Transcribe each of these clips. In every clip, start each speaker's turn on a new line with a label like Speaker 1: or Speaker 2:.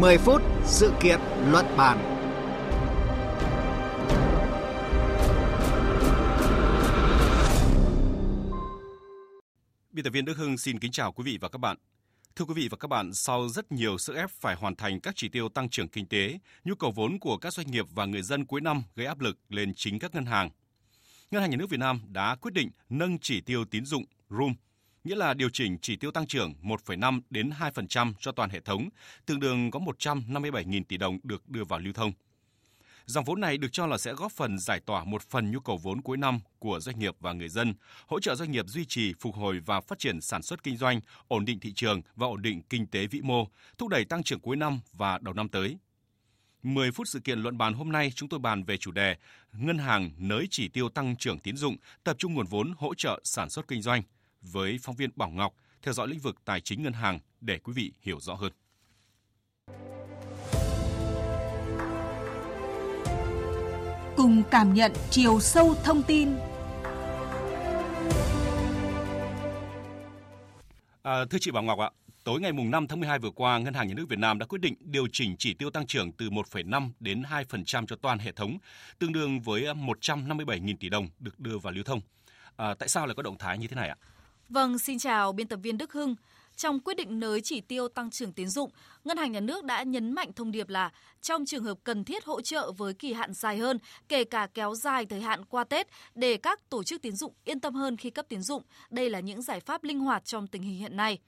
Speaker 1: 10 phút sự kiện luận bàn.
Speaker 2: Biên tập viên Đức Hưng xin kính chào quý vị và các bạn. Thưa quý vị và các bạn, sau rất nhiều sức ép phải hoàn thành các chỉ tiêu tăng trưởng kinh tế, nhu cầu vốn của các doanh nghiệp và người dân cuối năm gây áp lực lên chính các ngân hàng. Ngân hàng Nhà nước Việt Nam đã quyết định nâng chỉ tiêu tín dụng RUM nghĩa là điều chỉnh chỉ tiêu tăng trưởng 1,5 đến 2% cho toàn hệ thống, tương đương có 157.000 tỷ đồng được đưa vào lưu thông. Dòng vốn này được cho là sẽ góp phần giải tỏa một phần nhu cầu vốn cuối năm của doanh nghiệp và người dân, hỗ trợ doanh nghiệp duy trì, phục hồi và phát triển sản xuất kinh doanh, ổn định thị trường và ổn định kinh tế vĩ mô, thúc đẩy tăng trưởng cuối năm và đầu năm tới. 10 phút sự kiện luận bàn hôm nay chúng tôi bàn về chủ đề Ngân hàng nới chỉ tiêu tăng trưởng tín dụng, tập trung nguồn vốn hỗ trợ sản xuất kinh doanh – với phóng viên Bảo Ngọc theo dõi lĩnh vực tài chính ngân hàng để quý vị hiểu rõ hơn.
Speaker 3: Cùng cảm nhận chiều sâu thông tin.
Speaker 2: À, thưa chị Bảo Ngọc ạ, tối ngày mùng 5 tháng 12 vừa qua, Ngân hàng Nhà nước Việt Nam đã quyết định điều chỉnh chỉ tiêu tăng trưởng từ 1,5 đến 2% cho toàn hệ thống, tương đương với 157.000 tỷ đồng được đưa vào lưu thông. À, tại sao lại có động thái như thế này ạ?
Speaker 4: Vâng, xin chào biên tập viên Đức Hưng. Trong quyết định nới chỉ tiêu tăng trưởng tín dụng, Ngân hàng Nhà nước đã nhấn mạnh thông điệp là trong trường hợp cần thiết hỗ trợ với kỳ hạn dài hơn, kể cả kéo dài thời hạn qua Tết để các tổ chức tín dụng yên tâm hơn khi cấp tín dụng. Đây là những giải pháp linh hoạt trong tình hình hiện nay.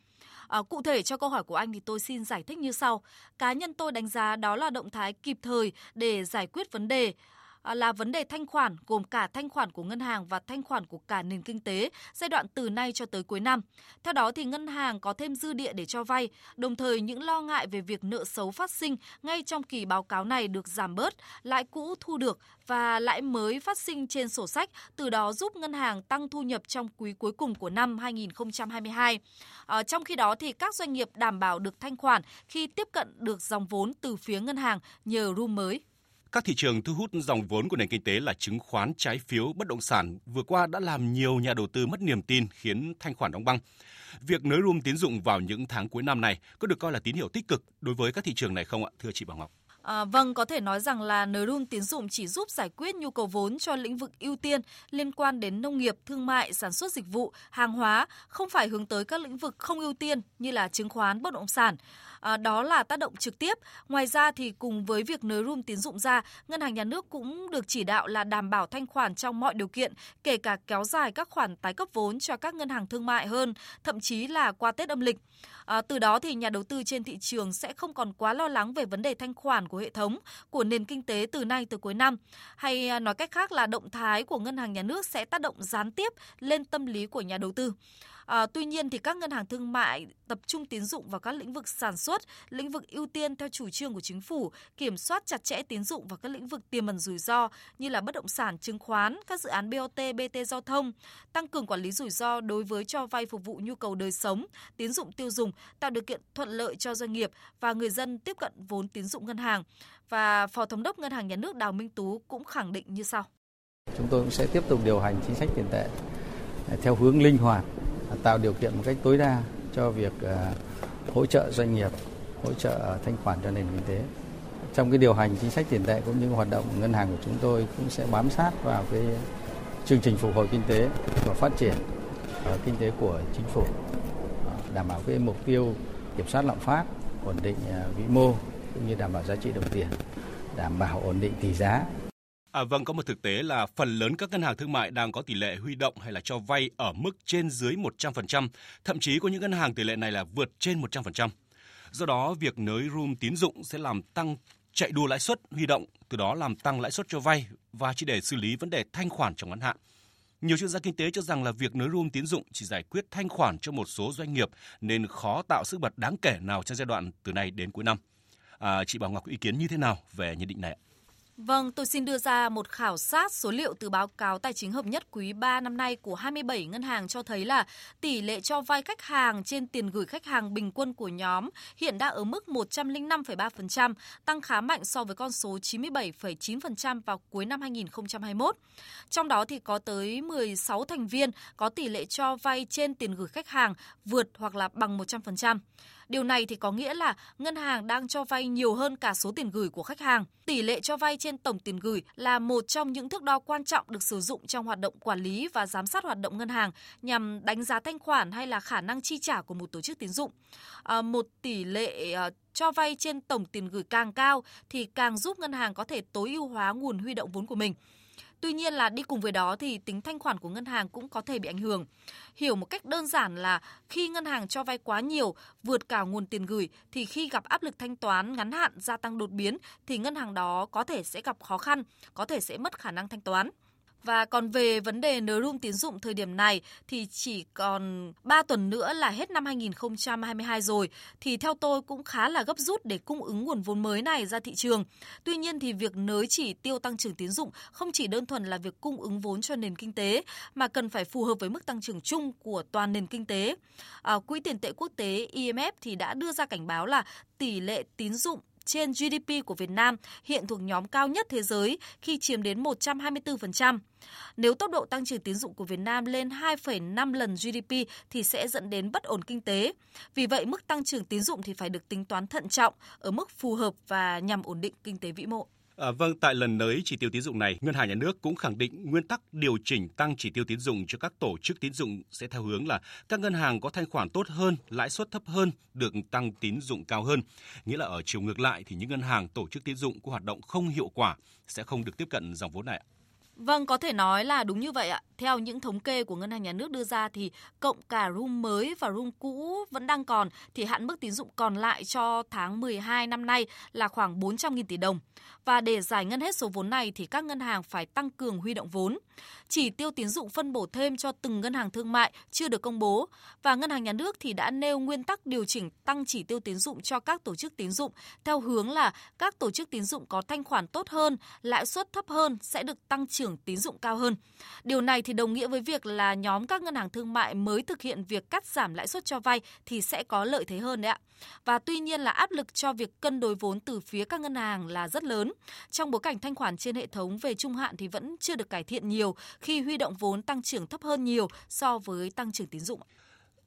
Speaker 4: À, cụ thể cho câu hỏi của anh thì tôi xin giải thích như sau. Cá nhân tôi đánh giá đó là động thái kịp thời để giải quyết vấn đề À, là vấn đề thanh khoản gồm cả thanh khoản của ngân hàng và thanh khoản của cả nền kinh tế giai đoạn từ nay cho tới cuối năm. Theo đó thì ngân hàng có thêm dư địa để cho vay, đồng thời những lo ngại về việc nợ xấu phát sinh ngay trong kỳ báo cáo này được giảm bớt, lãi cũ thu được và lãi mới phát sinh trên sổ sách, từ đó giúp ngân hàng tăng thu nhập trong quý cuối cùng của năm 2022. À, trong khi đó thì các doanh nghiệp đảm bảo được thanh khoản khi tiếp cận được dòng vốn từ phía ngân hàng nhờ room mới.
Speaker 2: Các thị trường thu hút dòng vốn của nền kinh tế là chứng khoán, trái phiếu, bất động sản vừa qua đã làm nhiều nhà đầu tư mất niềm tin khiến thanh khoản đóng băng. Việc nới room tín dụng vào những tháng cuối năm này có được coi là tín hiệu tích cực đối với các thị trường này không ạ, thưa chị Bảo Ngọc?
Speaker 4: À, vâng, có thể nói rằng là nới room tín dụng chỉ giúp giải quyết nhu cầu vốn cho lĩnh vực ưu tiên liên quan đến nông nghiệp, thương mại, sản xuất dịch vụ, hàng hóa, không phải hướng tới các lĩnh vực không ưu tiên như là chứng khoán, bất động sản. À, đó là tác động trực tiếp. Ngoài ra thì cùng với việc nới room tín dụng ra, ngân hàng nhà nước cũng được chỉ đạo là đảm bảo thanh khoản trong mọi điều kiện, kể cả kéo dài các khoản tái cấp vốn cho các ngân hàng thương mại hơn, thậm chí là qua Tết âm lịch. À, từ đó thì nhà đầu tư trên thị trường sẽ không còn quá lo lắng về vấn đề thanh khoản của hệ thống của nền kinh tế từ nay tới cuối năm. Hay à, nói cách khác là động thái của ngân hàng nhà nước sẽ tác động gián tiếp lên tâm lý của nhà đầu tư. À, tuy nhiên thì các ngân hàng thương mại tập trung tín dụng vào các lĩnh vực sản xuất, lĩnh vực ưu tiên theo chủ trương của chính phủ, kiểm soát chặt chẽ tín dụng vào các lĩnh vực tiềm ẩn rủi ro như là bất động sản, chứng khoán, các dự án BOT, BT giao thông, tăng cường quản lý rủi ro đối với cho vay phục vụ nhu cầu đời sống, tín dụng tiêu dùng, tạo điều kiện thuận lợi cho doanh nghiệp và người dân tiếp cận vốn tín dụng ngân hàng. Và Phó Thống đốc Ngân hàng Nhà nước Đào Minh Tú cũng khẳng định như sau.
Speaker 5: Chúng tôi cũng sẽ tiếp tục điều hành chính sách tiền tệ à, theo hướng linh hoạt tạo điều kiện một cách tối đa cho việc ờ, hỗ trợ doanh nghiệp, hỗ trợ thanh khoản cho nền kinh tế. Trong cái điều hành chính sách tiền tệ cũng như hoạt động ngân hàng của chúng tôi cũng sẽ bám sát vào cái chương trình phục hồi kinh tế và phát triển ờ, kinh tế của chính phủ, đảm bảo cái mục tiêu kiểm soát lạm phát, ổn định ờ, vĩ mô cũng như đảm bảo giá trị đồng tiền, đảm bảo ổn định tỷ giá
Speaker 2: À, vâng, có một thực tế là phần lớn các ngân hàng thương mại đang có tỷ lệ huy động hay là cho vay ở mức trên dưới 100%, thậm chí có những ngân hàng tỷ lệ này là vượt trên 100%. Do đó, việc nới room tín dụng sẽ làm tăng chạy đua lãi suất huy động, từ đó làm tăng lãi suất cho vay và chỉ để xử lý vấn đề thanh khoản trong ngắn hạn. Nhiều chuyên gia kinh tế cho rằng là việc nới room tín dụng chỉ giải quyết thanh khoản cho một số doanh nghiệp nên khó tạo sức bật đáng kể nào trong giai đoạn từ nay đến cuối năm. À, chị Bảo Ngọc ý kiến như thế nào về nhận định này ạ?
Speaker 4: Vâng, tôi xin đưa ra một khảo sát số liệu từ báo cáo tài chính hợp nhất quý 3 năm nay của 27 ngân hàng cho thấy là tỷ lệ cho vay khách hàng trên tiền gửi khách hàng bình quân của nhóm hiện đã ở mức 105,3%, tăng khá mạnh so với con số 97,9% vào cuối năm 2021. Trong đó thì có tới 16 thành viên có tỷ lệ cho vay trên tiền gửi khách hàng vượt hoặc là bằng 100%. Điều này thì có nghĩa là ngân hàng đang cho vay nhiều hơn cả số tiền gửi của khách hàng. Tỷ lệ cho vay trên tổng tiền gửi là một trong những thước đo quan trọng được sử dụng trong hoạt động quản lý và giám sát hoạt động ngân hàng nhằm đánh giá thanh khoản hay là khả năng chi trả của một tổ chức tín dụng. À, một tỷ lệ à, cho vay trên tổng tiền gửi càng cao thì càng giúp ngân hàng có thể tối ưu hóa nguồn huy động vốn của mình. Tuy nhiên là đi cùng với đó thì tính thanh khoản của ngân hàng cũng có thể bị ảnh hưởng. Hiểu một cách đơn giản là khi ngân hàng cho vay quá nhiều, vượt cả nguồn tiền gửi thì khi gặp áp lực thanh toán ngắn hạn gia tăng đột biến thì ngân hàng đó có thể sẽ gặp khó khăn, có thể sẽ mất khả năng thanh toán. Và còn về vấn đề nới room tín dụng thời điểm này thì chỉ còn 3 tuần nữa là hết năm 2022 rồi thì theo tôi cũng khá là gấp rút để cung ứng nguồn vốn mới này ra thị trường. Tuy nhiên thì việc nới chỉ tiêu tăng trưởng tín dụng không chỉ đơn thuần là việc cung ứng vốn cho nền kinh tế mà cần phải phù hợp với mức tăng trưởng chung của toàn nền kinh tế. À, Quỹ tiền tệ quốc tế IMF thì đã đưa ra cảnh báo là tỷ lệ tín dụng trên GDP của Việt Nam hiện thuộc nhóm cao nhất thế giới khi chiếm đến 124%. Nếu tốc độ tăng trưởng tín dụng của Việt Nam lên 2,5 lần GDP thì sẽ dẫn đến bất ổn kinh tế. Vì vậy, mức tăng trưởng tín dụng thì phải được tính toán thận trọng ở mức phù hợp và nhằm ổn định kinh tế vĩ mô.
Speaker 2: À, vâng, tại lần nới chỉ tiêu tín dụng này, Ngân hàng Nhà nước cũng khẳng định nguyên tắc điều chỉnh tăng chỉ tiêu tín dụng cho các tổ chức tín dụng sẽ theo hướng là các ngân hàng có thanh khoản tốt hơn, lãi suất thấp hơn, được tăng tín dụng cao hơn. Nghĩa là ở chiều ngược lại thì những ngân hàng tổ chức tín dụng có hoạt động không hiệu quả sẽ không được tiếp cận dòng vốn này.
Speaker 4: Vâng, có thể nói là đúng như vậy ạ. Theo những thống kê của Ngân hàng Nhà nước đưa ra thì cộng cả room mới và room cũ vẫn đang còn thì hạn mức tín dụng còn lại cho tháng 12 năm nay là khoảng 400.000 tỷ đồng. Và để giải ngân hết số vốn này thì các ngân hàng phải tăng cường huy động vốn. Chỉ tiêu tín dụng phân bổ thêm cho từng ngân hàng thương mại chưa được công bố và Ngân hàng Nhà nước thì đã nêu nguyên tắc điều chỉnh tăng chỉ tiêu tín dụng cho các tổ chức tín dụng theo hướng là các tổ chức tín dụng có thanh khoản tốt hơn, lãi suất thấp hơn sẽ được tăng trưởng tín dụng cao hơn. Điều này thì đồng nghĩa với việc là nhóm các ngân hàng thương mại mới thực hiện việc cắt giảm lãi suất cho vay thì sẽ có lợi thế hơn đấy ạ. Và tuy nhiên là áp lực cho việc cân đối vốn từ phía các ngân hàng là rất lớn. Trong bối cảnh thanh khoản trên hệ thống về trung hạn thì vẫn chưa được cải thiện nhiều khi huy động vốn tăng trưởng thấp hơn nhiều so với tăng trưởng tín dụng.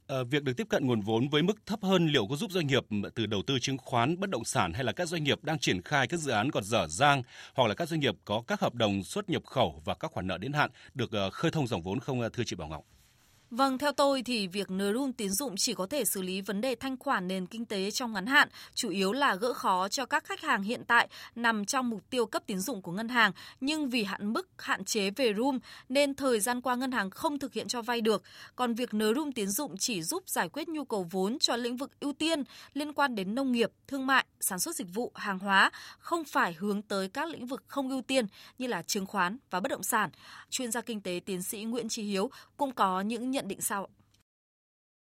Speaker 2: À, việc được tiếp cận nguồn vốn với mức thấp hơn liệu có giúp doanh nghiệp ừ, từ đầu tư chứng khoán, bất động sản hay là các doanh nghiệp đang triển khai các dự án còn dở dang hoặc là các doanh nghiệp có các hợp đồng xuất nhập khẩu và các khoản nợ đến hạn được ờ, khơi thông dòng vốn không ờ, thưa chị Bảo Ngọc?
Speaker 4: Vâng, theo tôi thì việc nới room tín dụng chỉ có thể xử lý vấn đề thanh khoản nền kinh tế trong ngắn hạn, chủ yếu là gỡ khó cho các khách hàng hiện tại nằm trong mục tiêu cấp tín dụng của ngân hàng, nhưng vì hạn mức hạn chế về room nên thời gian qua ngân hàng không thực hiện cho vay được. Còn việc nới room tín dụng chỉ giúp giải quyết nhu cầu vốn cho lĩnh vực ưu tiên liên quan đến nông nghiệp, thương mại, sản xuất dịch vụ, hàng hóa, không phải hướng tới các lĩnh vực không ưu tiên như là chứng khoán và bất động sản. Chuyên gia kinh tế tiến sĩ Nguyễn Trí Hiếu cũng có những nhận nhận định sau?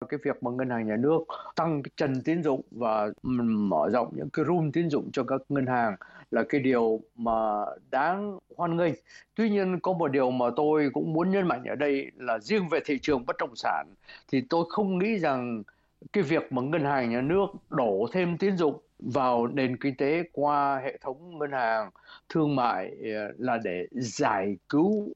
Speaker 6: cái việc mà ngân hàng nhà nước tăng cái trần tín dụng và mở rộng những cái room tín dụng cho các ngân hàng là cái điều mà đáng hoan nghênh. Tuy nhiên, có một điều mà tôi cũng muốn nhấn mạnh ở đây là riêng về thị trường bất động sản thì tôi không nghĩ rằng cái việc mà ngân hàng nhà nước đổ thêm tín dụng vào nền kinh tế qua hệ thống ngân hàng thương mại ờ, là để giải cứu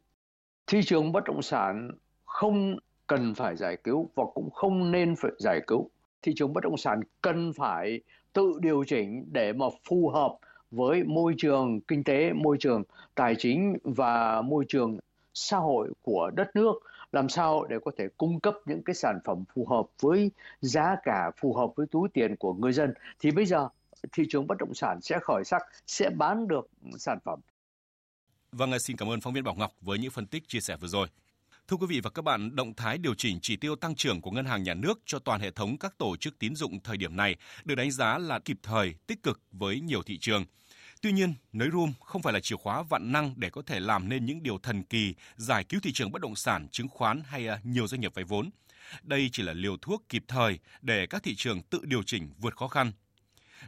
Speaker 6: thị trường bất động sản không cần phải giải cứu và cũng không nên phải giải cứu. Thị trường bất động sản cần phải tự điều chỉnh để mà phù hợp với môi trường kinh tế, môi trường tài chính và môi trường xã hội của đất nước làm sao để có thể cung cấp những cái sản phẩm phù hợp với giá cả phù hợp với túi tiền của người dân thì bây giờ thị trường bất động sản sẽ khởi sắc sẽ bán được sản phẩm.
Speaker 2: Vâng, xin cảm ơn phóng viên Bảo Ngọc với những phân tích chia sẻ vừa rồi. Thưa quý vị và các bạn, động thái điều chỉnh chỉ tiêu tăng trưởng của Ngân hàng Nhà nước cho toàn hệ thống các tổ chức tín dụng thời điểm này được đánh giá là kịp thời, tích cực với nhiều thị trường. Tuy nhiên, nới room không phải là chìa khóa vạn năng để có thể làm nên những điều thần kỳ, giải cứu thị trường bất động sản, chứng khoán hay à, nhiều doanh nghiệp vay vốn. Đây chỉ là liều thuốc kịp thời để các thị trường tự điều chỉnh vượt khó khăn.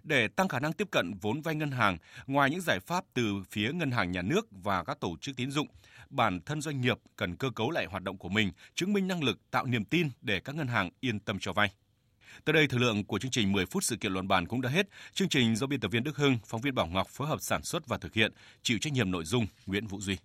Speaker 2: Để tăng khả năng tiếp cận vốn vay ngân hàng, ngoài những giải pháp từ phía ngân hàng nhà nước và các tổ chức tín dụng, bản thân doanh nghiệp cần cơ cấu lại hoạt động của mình, chứng minh năng lực, tạo niềm tin để các ngân hàng yên tâm cho vay. Tới đây thời lượng của chương trình 10 phút sự kiện luận bàn cũng đã hết. Chương trình do biên tập viên Đức Hưng, phóng viên Bảo Ngọc phối hợp sản xuất và thực hiện, chịu trách nhiệm nội dung Nguyễn Vũ Duy.